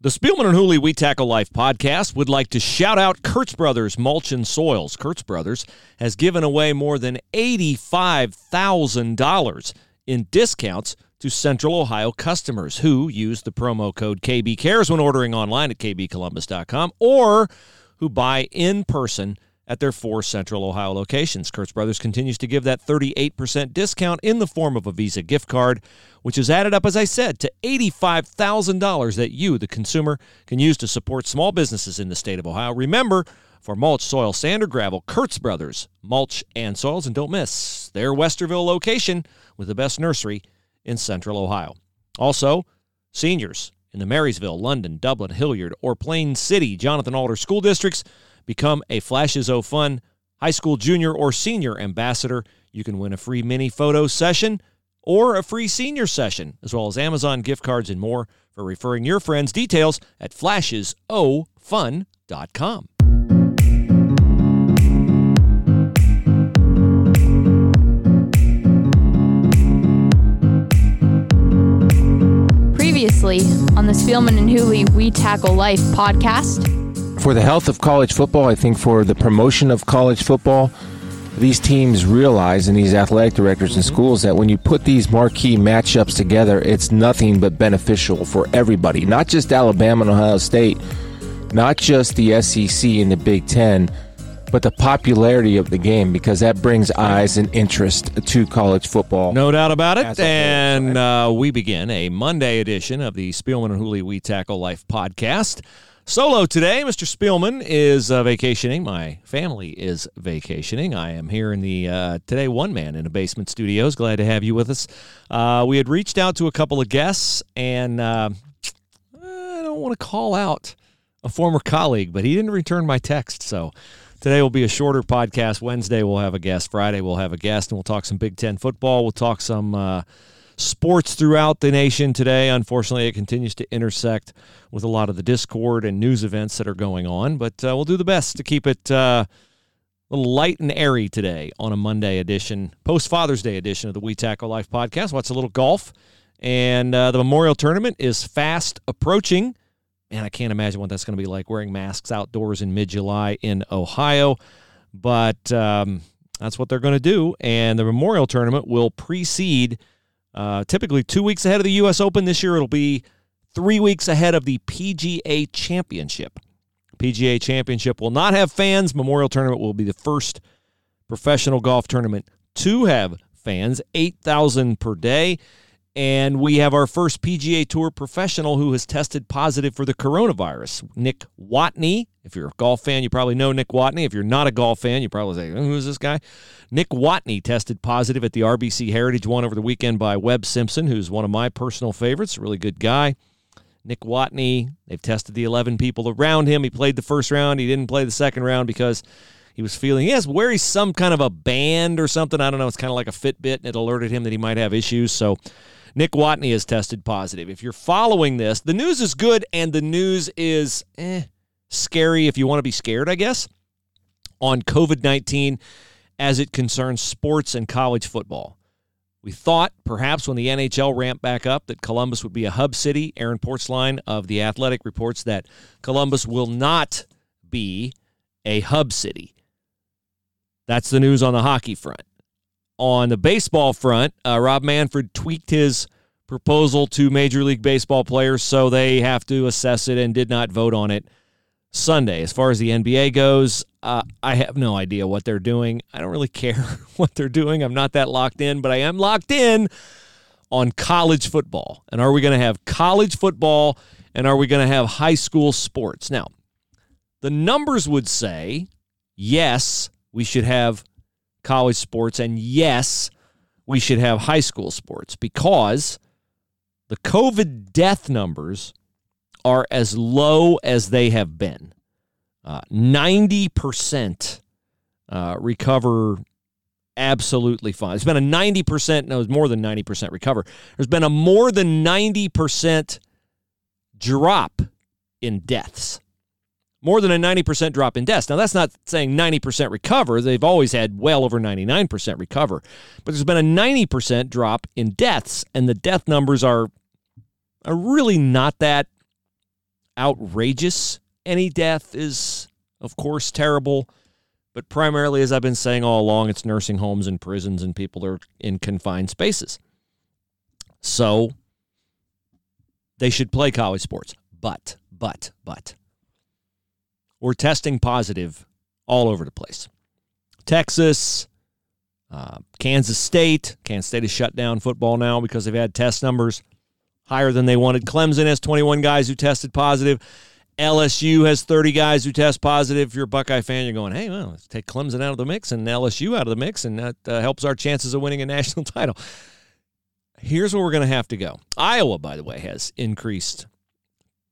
The Spielman and Hooley We Tackle Life podcast would like to shout out Kurtz Brothers Mulch and Soils. Kurtz Brothers has given away more than $85,000 in discounts to Central Ohio customers who use the promo code KBCares when ordering online at kbcolumbus.com or who buy in person at their four Central Ohio locations. Kurtz Brothers continues to give that 38% discount in the form of a Visa gift card, which is added up, as I said, to $85,000 that you, the consumer, can use to support small businesses in the state of Ohio. Remember, for mulch, soil, sand, or gravel, Kurtz Brothers, mulch and soils. And don't miss their Westerville location with the best nursery in Central Ohio. Also, seniors in the Marysville, London, Dublin, Hilliard, or Plain City, Jonathan Alder school districts Become a Flashes O Fun high school junior or senior ambassador. You can win a free mini photo session or a free senior session, as well as Amazon gift cards and more for referring your friends. Details at flashesofun.com. Previously on the Spielman and Hooley We Tackle Life podcast for the health of college football, I think for the promotion of college football, these teams realize and these athletic directors and schools that when you put these marquee matchups together, it's nothing but beneficial for everybody, not just Alabama and Ohio State, not just the SEC and the Big Ten, but the popularity of the game because that brings eyes and interest to college football. No doubt about it. And uh, we begin a Monday edition of the Spielman and Hooley We Tackle Life podcast. Solo today, Mr. Spielman is uh, vacationing. My family is vacationing. I am here in the uh, today one man in the basement studios. Glad to have you with us. Uh, we had reached out to a couple of guests, and uh, I don't want to call out a former colleague, but he didn't return my text. So today will be a shorter podcast. Wednesday we'll have a guest. Friday we'll have a guest, and we'll talk some Big Ten football. We'll talk some uh, sports throughout the nation today. Unfortunately, it continues to intersect with a lot of the discord and news events that are going on, but uh, we'll do the best to keep it uh, a little light and airy today on a Monday edition, post Father's Day edition of the We Tackle Life podcast. Watch a little golf, and uh, the Memorial Tournament is fast approaching. And I can't imagine what that's going to be like wearing masks outdoors in mid July in Ohio, but um, that's what they're going to do. And the Memorial Tournament will precede uh, typically two weeks ahead of the U.S. Open. This year it'll be three weeks ahead of the PGA Championship. PGA Championship will not have fans. Memorial Tournament will be the first professional golf tournament to have fans, 8,000 per day. And we have our first PGA Tour professional who has tested positive for the coronavirus, Nick Watney. If you're a golf fan, you probably know Nick Watney. If you're not a golf fan, you probably say, who is this guy? Nick Watney tested positive at the RBC Heritage one over the weekend by Webb Simpson, who's one of my personal favorites, really good guy. Nick Watney, they've tested the 11 people around him. He played the first round. He didn't play the second round because he was feeling he has wearing some kind of a band or something. I don't know. It's kind of like a Fitbit, and it alerted him that he might have issues. So Nick Watney has tested positive. If you're following this, the news is good and the news is eh, scary if you want to be scared, I guess, on COVID 19 as it concerns sports and college football. We thought perhaps when the NHL ramped back up that Columbus would be a hub city. Aaron Portzline of The Athletic reports that Columbus will not be a hub city. That's the news on the hockey front. On the baseball front, uh, Rob Manfred tweaked his proposal to Major League Baseball players so they have to assess it and did not vote on it Sunday. As far as the NBA goes, uh, I have no idea what they're doing. I don't really care what they're doing. I'm not that locked in, but I am locked in on college football. And are we going to have college football and are we going to have high school sports? Now, the numbers would say yes, we should have college sports. And yes, we should have high school sports because the COVID death numbers are as low as they have been. Uh, 90% uh, recover absolutely fine. It's been a 90%, no, it's more than 90% recover. There's been a more than 90% drop in deaths more than a 90% drop in deaths. Now, that's not saying 90% recover. They've always had well over 99% recover. But there's been a 90% drop in deaths, and the death numbers are, are really not that outrageous. Any death is, of course, terrible. But primarily, as I've been saying all along, it's nursing homes and prisons and people are in confined spaces. So they should play college sports. But, but, but, we're testing positive all over the place. Texas, uh, Kansas State. Kansas State has shut down football now because they've had test numbers higher than they wanted. Clemson has 21 guys who tested positive. LSU has 30 guys who test positive. If you're a Buckeye fan, you're going, hey, well, let's take Clemson out of the mix and LSU out of the mix, and that uh, helps our chances of winning a national title. Here's where we're going to have to go. Iowa, by the way, has increased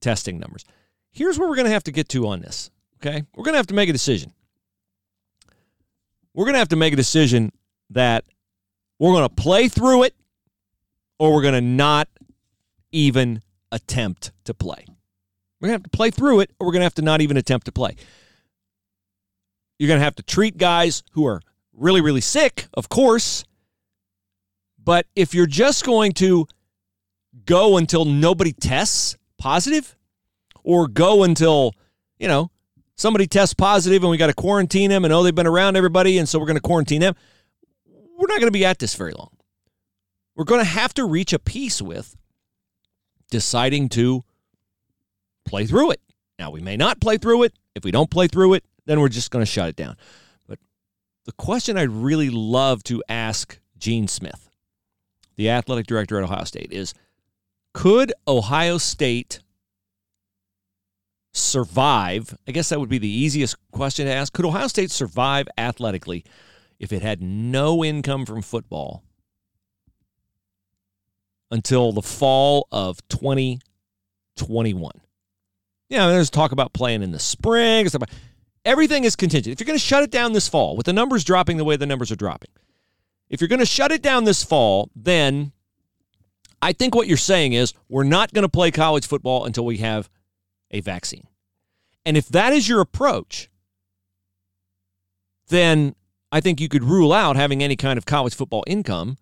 testing numbers. Here's where we're going to have to get to on this. Okay. We're going to have to make a decision. We're going to have to make a decision that we're going to play through it or we're going to not even attempt to play. We're going to have to play through it or we're going to have to not even attempt to play. You're going to have to treat guys who are really, really sick, of course. But if you're just going to go until nobody tests positive or go until, you know, somebody tests positive and we got to quarantine them and oh, they've been around everybody and so we're going to quarantine them, we're not going to be at this very long. We're going to have to reach a peace with deciding to play through it. Now, we may not play through it. If we don't play through it, then we're just going to shut it down. But the question I'd really love to ask Gene Smith, the athletic director at Ohio State, is could Ohio State survive? I guess that would be the easiest question to ask. Could Ohio State survive athletically if it had no income from football until the fall of 2021? Yeah, there's talk about playing in the spring. Everything is contingent. If you're going to shut it down this fall, with the numbers dropping the way the numbers are dropping, if you're going to shut it down this fall, then I think what you're saying is we're not going to play college football until we have a vaccine. And if that is your approach, then I think you could rule out having any kind of college football income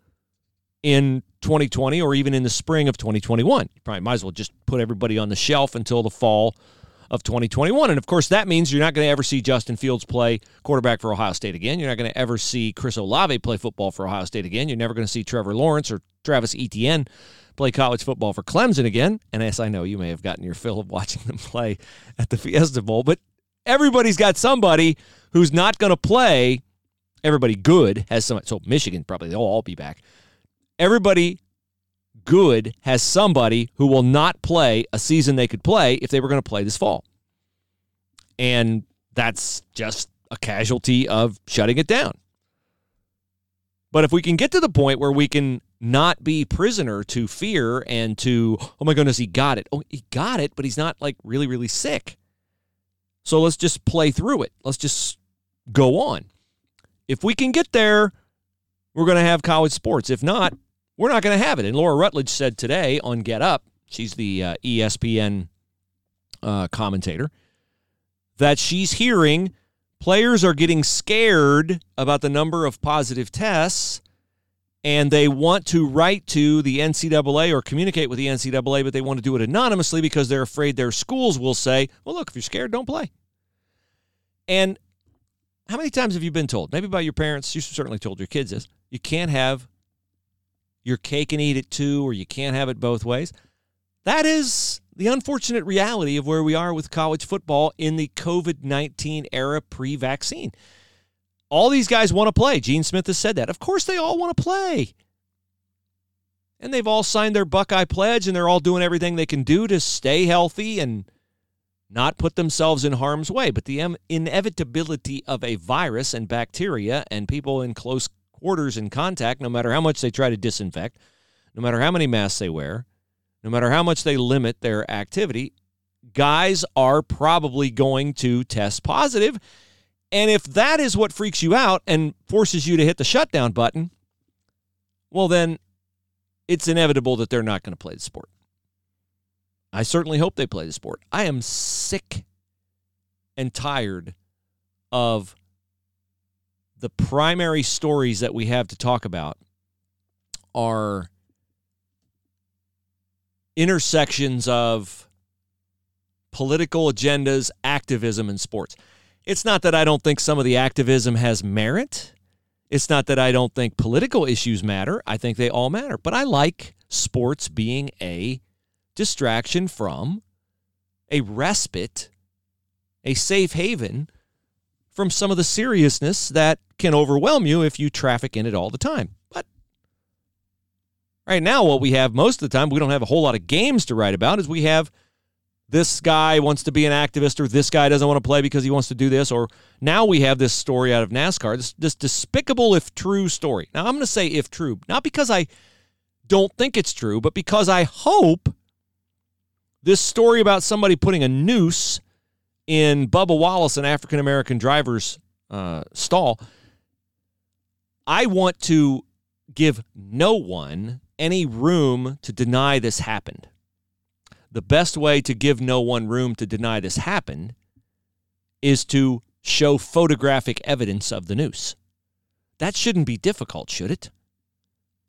in 2020 or even in the spring of 2021. You probably might as well just put everybody on the shelf until the fall of 2021. And of course, that means you're not going to ever see Justin Fields play quarterback for Ohio State again. You're not going to ever see Chris Olave play football for Ohio State again. You're never going to see Trevor Lawrence or Travis Etienne play college football for Clemson again. And as I know, you may have gotten your fill of watching them play at the Fiesta Bowl, but everybody's got somebody who's not going to play. Everybody good has some. So Michigan probably they'll all be back. Everybody good has somebody who will not play a season they could play if they were going to play this fall. And that's just a casualty of shutting it down. But if we can get to the point where we can not be prisoner to fear and to, oh my goodness, he got it. Oh, he got it, but he's not like really, really sick. So let's just play through it. Let's just go on. If we can get there, we're going to have college sports. If not, we're not going to have it. And Laura Rutledge said today on Get Up, she's the uh, ESPN uh, commentator, that she's hearing players are getting scared about the number of positive tests and they want to write to the NCAA or communicate with the NCAA, but they want to do it anonymously because they're afraid their schools will say, well, look, if you're scared, don't play. And how many times have you been told, maybe by your parents, you certainly told your kids this, you can't have your cake and eat it too, or you can't have it both ways? That is the unfortunate reality of where we are with college football in the COVID 19 era pre vaccine. All these guys want to play. Gene Smith has said that. Of course, they all want to play. And they've all signed their Buckeye pledge and they're all doing everything they can do to stay healthy and not put themselves in harm's way. But the inevitability of a virus and bacteria and people in close quarters and contact, no matter how much they try to disinfect, no matter how many masks they wear, no matter how much they limit their activity, guys are probably going to test positive and if that is what freaks you out and forces you to hit the shutdown button, well, then it's inevitable that they're not going to play the sport. I certainly hope they play the sport. I am sick and tired of the primary stories that we have to talk about are intersections of political agendas, activism and sports. It's not that I don't think some of the activism has merit. It's not that I don't think political issues matter. I think they all matter. But I like sports being a distraction from, a respite, a safe haven from some of the seriousness that can overwhelm you if you traffic in it all the time. But right now, what we have most of the time, we don't have a whole lot of games to write about, is we have this guy wants to be an activist or this guy doesn't want to play because he wants to do this or now we have this story out of NASCAR this, this despicable if true story. Now I'm going to say if true, not because I don't think it's true, but because I hope this story about somebody putting a noose in Bubba Wallace, an African American driver's uh, stall, I want to give no one any room to deny this happened. The best way to give no one room to deny this happened is to show photographic evidence of the noose. That shouldn't be difficult, should it?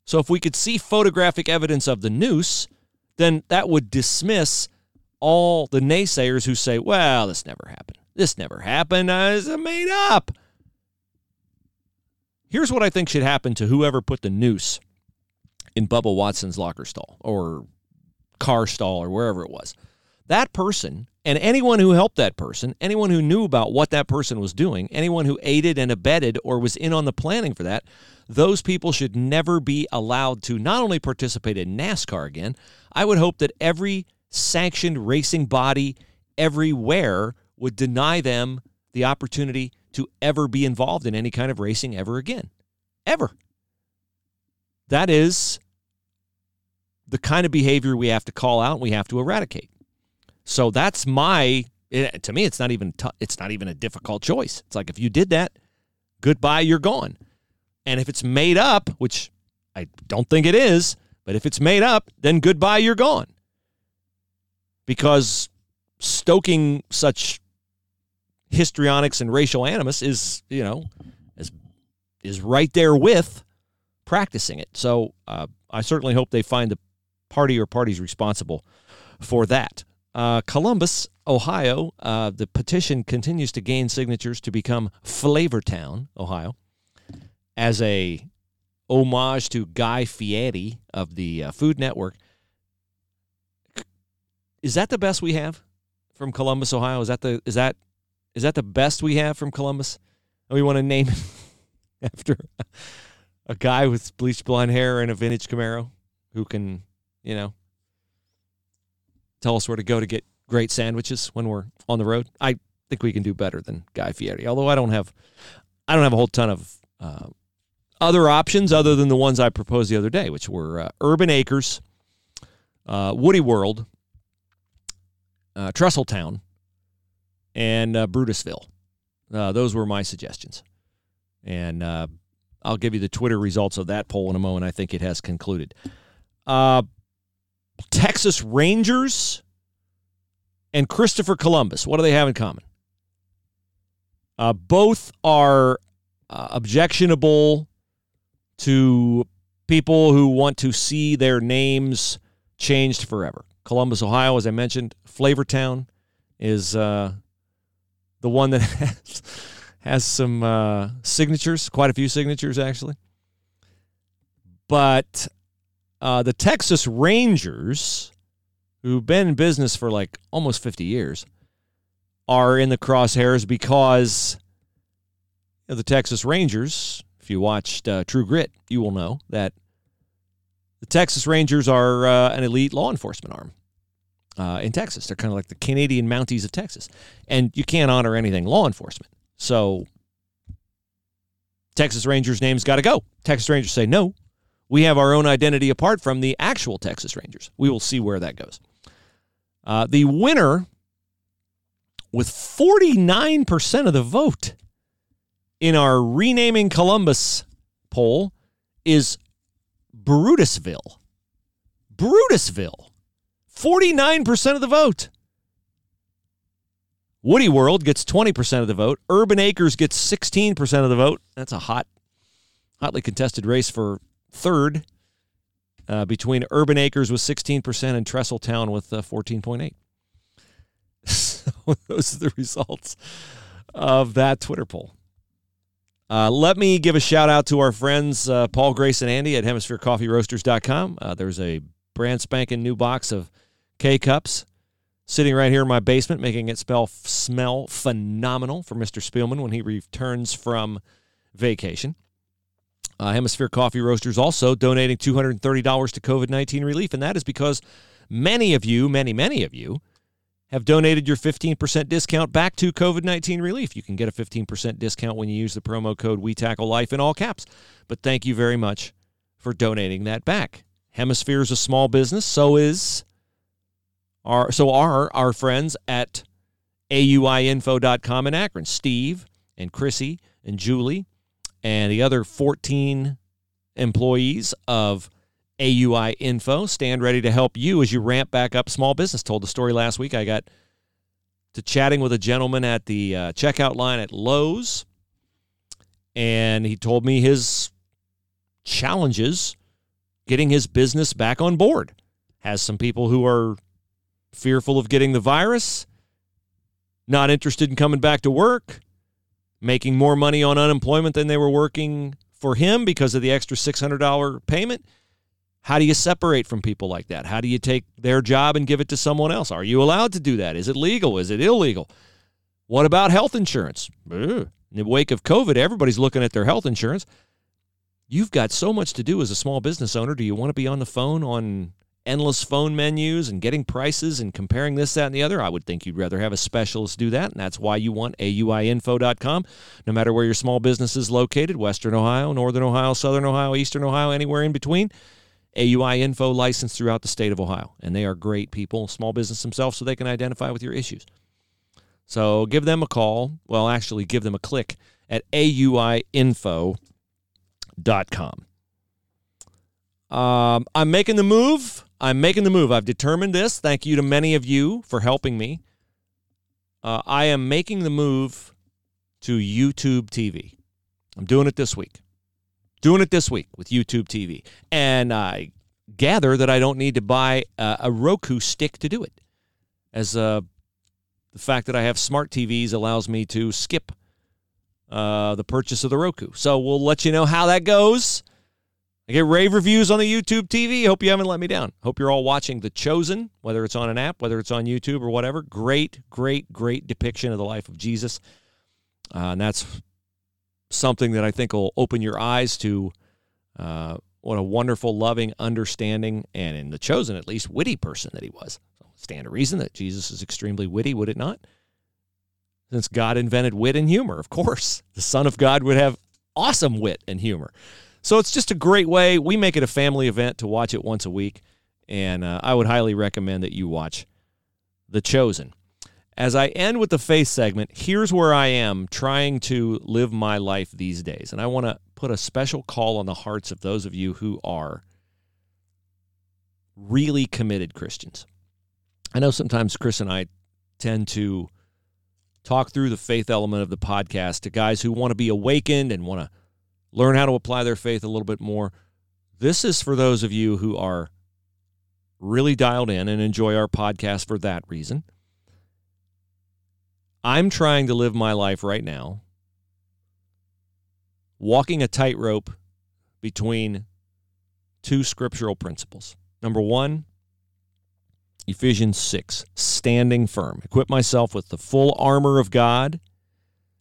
So if we could see photographic evidence of the noose, then that would dismiss all the naysayers who say, well, this never happened. This never happened. Uh, it's made up. Here's what I think should happen to whoever put the noose in Bubba Watson's locker stall or car stall or wherever it was. That person and anyone who helped that person, anyone who knew about what that person was doing, anyone who aided and abetted or was in on the planning for that, those people should never be allowed to not only participate in NASCAR again, I would hope that every sanctioned racing body everywhere would deny them the opportunity to ever be involved in any kind of racing ever again. Ever. That is the kind of behavior we have to call out and we have to eradicate. So that's my to me it's not even t- it's not even a difficult choice. It's like if you did that, goodbye, you're gone. And if it's made up, which I don't think it is, but if it's made up, then goodbye, you're gone. Because stoking such histrionics and racial animus is, you know, is is right there with practicing it. So uh, I certainly hope they find the party or parties responsible for that. Uh, Columbus, Ohio, uh, the petition continues to gain signatures to become Flavortown, Ohio, as a homage to Guy Fieri of the uh, Food Network. Is that the best we have from Columbus, Ohio? Is that the is that is that the best we have from Columbus? We want to name it after a guy with bleached blonde hair and a vintage Camaro who can you know, tell us where to go to get great sandwiches when we're on the road. I think we can do better than Guy Fieri. Although I don't have, I don't have a whole ton of uh, other options other than the ones I proposed the other day, which were uh, Urban Acres, uh, Woody World, uh, Trestletown, and uh, Brutusville. Uh, those were my suggestions, and uh, I'll give you the Twitter results of that poll in a moment. I think it has concluded. Texas Rangers and Christopher Columbus. What do they have in common? Uh, both are uh, objectionable to people who want to see their names changed forever. Columbus, Ohio, as I mentioned, Flavortown is uh, the one that has, has some uh, signatures, quite a few signatures actually. But uh, the Texas Rangers, who've been in business for like almost 50 years, are in the crosshairs because you know, the Texas Rangers, if you watched uh, True Grit, you will know that the Texas Rangers are uh, an elite law enforcement arm uh, in Texas. They're kind of like the Canadian Mounties of Texas. And you can't honor anything law enforcement. So Texas Rangers' name's got to go. Texas Rangers say no we have our own identity apart from the actual Texas Rangers. We will see where that goes. Uh, the winner with 49% of the vote in our renaming Columbus poll is Brutusville. Brutusville. 49% of the vote. Woody World gets 20% of the vote. Urban Acres gets 16% of the vote. That's a hot, hotly contested race for third uh, between Urban Acres with 16% and Trestle Town with uh, 14.8. those are the results of that Twitter poll. Uh, let me give a shout out to our friends uh, Paul, Grace, and Andy at HemisphereCoffeeRoasters.com. Uh, there's a brand spanking new box of K cups sitting right here in my basement, making it spell, smell phenomenal for Mr. Spielman when he returns from vacation. Uh, Hemisphere Coffee Roasters also donating $230 to COVID 19 relief, and that is because many of you, many, many of you, have donated your 15% discount back to COVID 19 relief. You can get a 15% discount when you use the promo code We Tackle Life in all caps. But thank you very much for donating that back. Hemisphere is a small business, so is our so are our friends at auiinfo.com in Akron. Steve and Chrissy and Julie and the other 14 employees of AUI Info stand ready to help you as you ramp back up small business. Told the story last week. I got to chatting with a gentleman at the uh, checkout line at Lowe's, and he told me his challenges getting his business back on board. Has some people who are fearful of getting the virus, not interested in coming back to work, making more money on unemployment than they were working for him because of the extra $600 payment. How do you separate from people like that? How do you take their job and give it to someone else? Are you allowed to do that? Is it legal? Is it illegal? What about health insurance? In the wake of COVID, everybody's looking at their health insurance. You've got so much to do as a small business owner. Do you want to be on the phone on endless phone menus and getting prices and comparing this, that, and the other, I would think you'd rather have a specialist do that. And that's why you want AUIinfo.com. No matter where your small business is located Western Ohio, Northern Ohio, Southern Ohio, Eastern Ohio, anywhere in between. AUI Info licensed throughout the state of Ohio. And they are great people, small business themselves, so they can identify with your issues. So give them a call. Well, actually, give them a click at AUIinfo.com. Um, I'm making the move I'm making the move. I've determined this. Thank you to many of you for helping me. Uh, I am making the move to YouTube TV. I'm doing it this week. Doing it this week with YouTube TV. And I gather that I don't need to buy a, a Roku stick to do it. As uh, the fact that I have smart TVs allows me to skip uh, the purchase of the Roku. So we'll let you know how that goes. I get rave reviews on the YouTube TV. Hope you haven't let me down. Hope you're all watching The Chosen, whether it's on an app, whether it's on YouTube or whatever. Great, great, great depiction of the life of Jesus. Uh, and that's something that I think will open your eyes to uh, what a wonderful, loving, understanding, and in The Chosen, at least, witty person that he was. Stand to reason that Jesus is extremely witty, would it not? Since God invented wit and humor, of course. The Son of God would have awesome wit and humor. So it's just a great way. We make it a family event to watch it once a week, and uh, I would highly recommend that you watch The Chosen. As I end with the faith segment, here's where I am trying to live my life these days. And I want to put a special call on the hearts of those of you who are really committed Christians. I know sometimes Chris and I tend to talk through the faith element of the podcast to guys who want to be awakened and want to learn how to apply their faith a little bit more. This is for those of you who are really dialed in and enjoy our podcast for that reason. I'm trying to live my life right now walking a tightrope between two scriptural principles. Number one, Ephesians 6, standing firm. Equip myself with the full armor of God,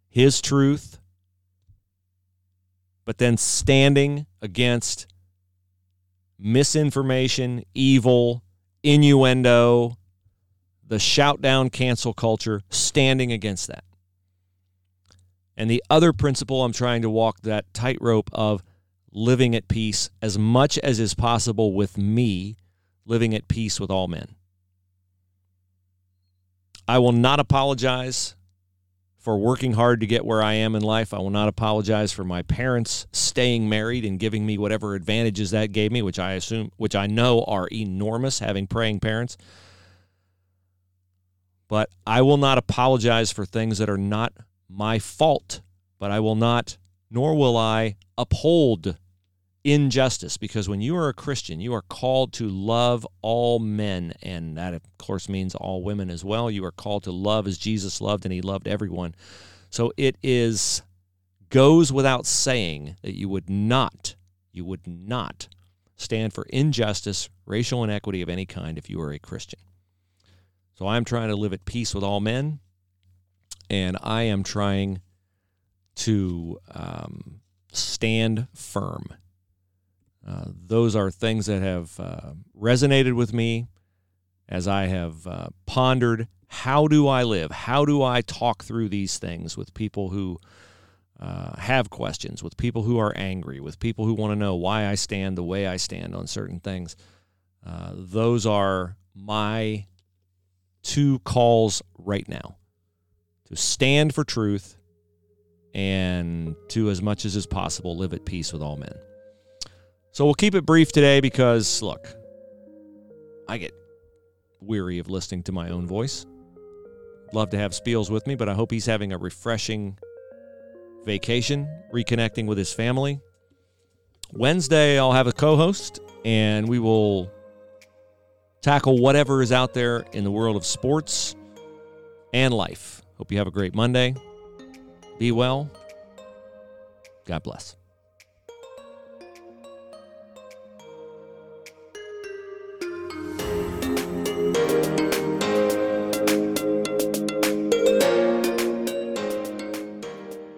His truth, but then standing against misinformation, evil, innuendo, the shout down cancel culture, standing against that. And the other principle I'm trying to walk that tightrope of living at peace as much as is possible with me, living at peace with all men. I will not apologize for working hard to get where I am in life. I will not apologize for my parents staying married and giving me whatever advantages that gave me, which I assume which I know are enormous having praying parents. But I will not apologize for things that are not my fault, but I will not nor will I uphold injustice because when you are a Christian, you are called to love all men, and that, of course, means all women as well. You are called to love as Jesus loved, and he loved everyone. So it is goes without saying that you would not, you would not stand for injustice, racial inequity of any kind if you are a Christian. So I'm trying to live at peace with all men, and I am trying to um, stand firm. Uh, those are things that have uh, resonated with me as I have uh, pondered how do I live? How do I talk through these things with people who uh, have questions, with people who are angry, with people who want to know why I stand the way I stand on certain things? Uh, those are my two calls right now to stand for truth and to, as much as is possible, live at peace with all men. So we'll keep it brief today because, look, I get weary of listening to my own voice. Love to have Spiels with me, but I hope he's having a refreshing vacation, reconnecting with his family. Wednesday, I'll have a co host, and we will tackle whatever is out there in the world of sports and life. Hope you have a great Monday. Be well. God bless.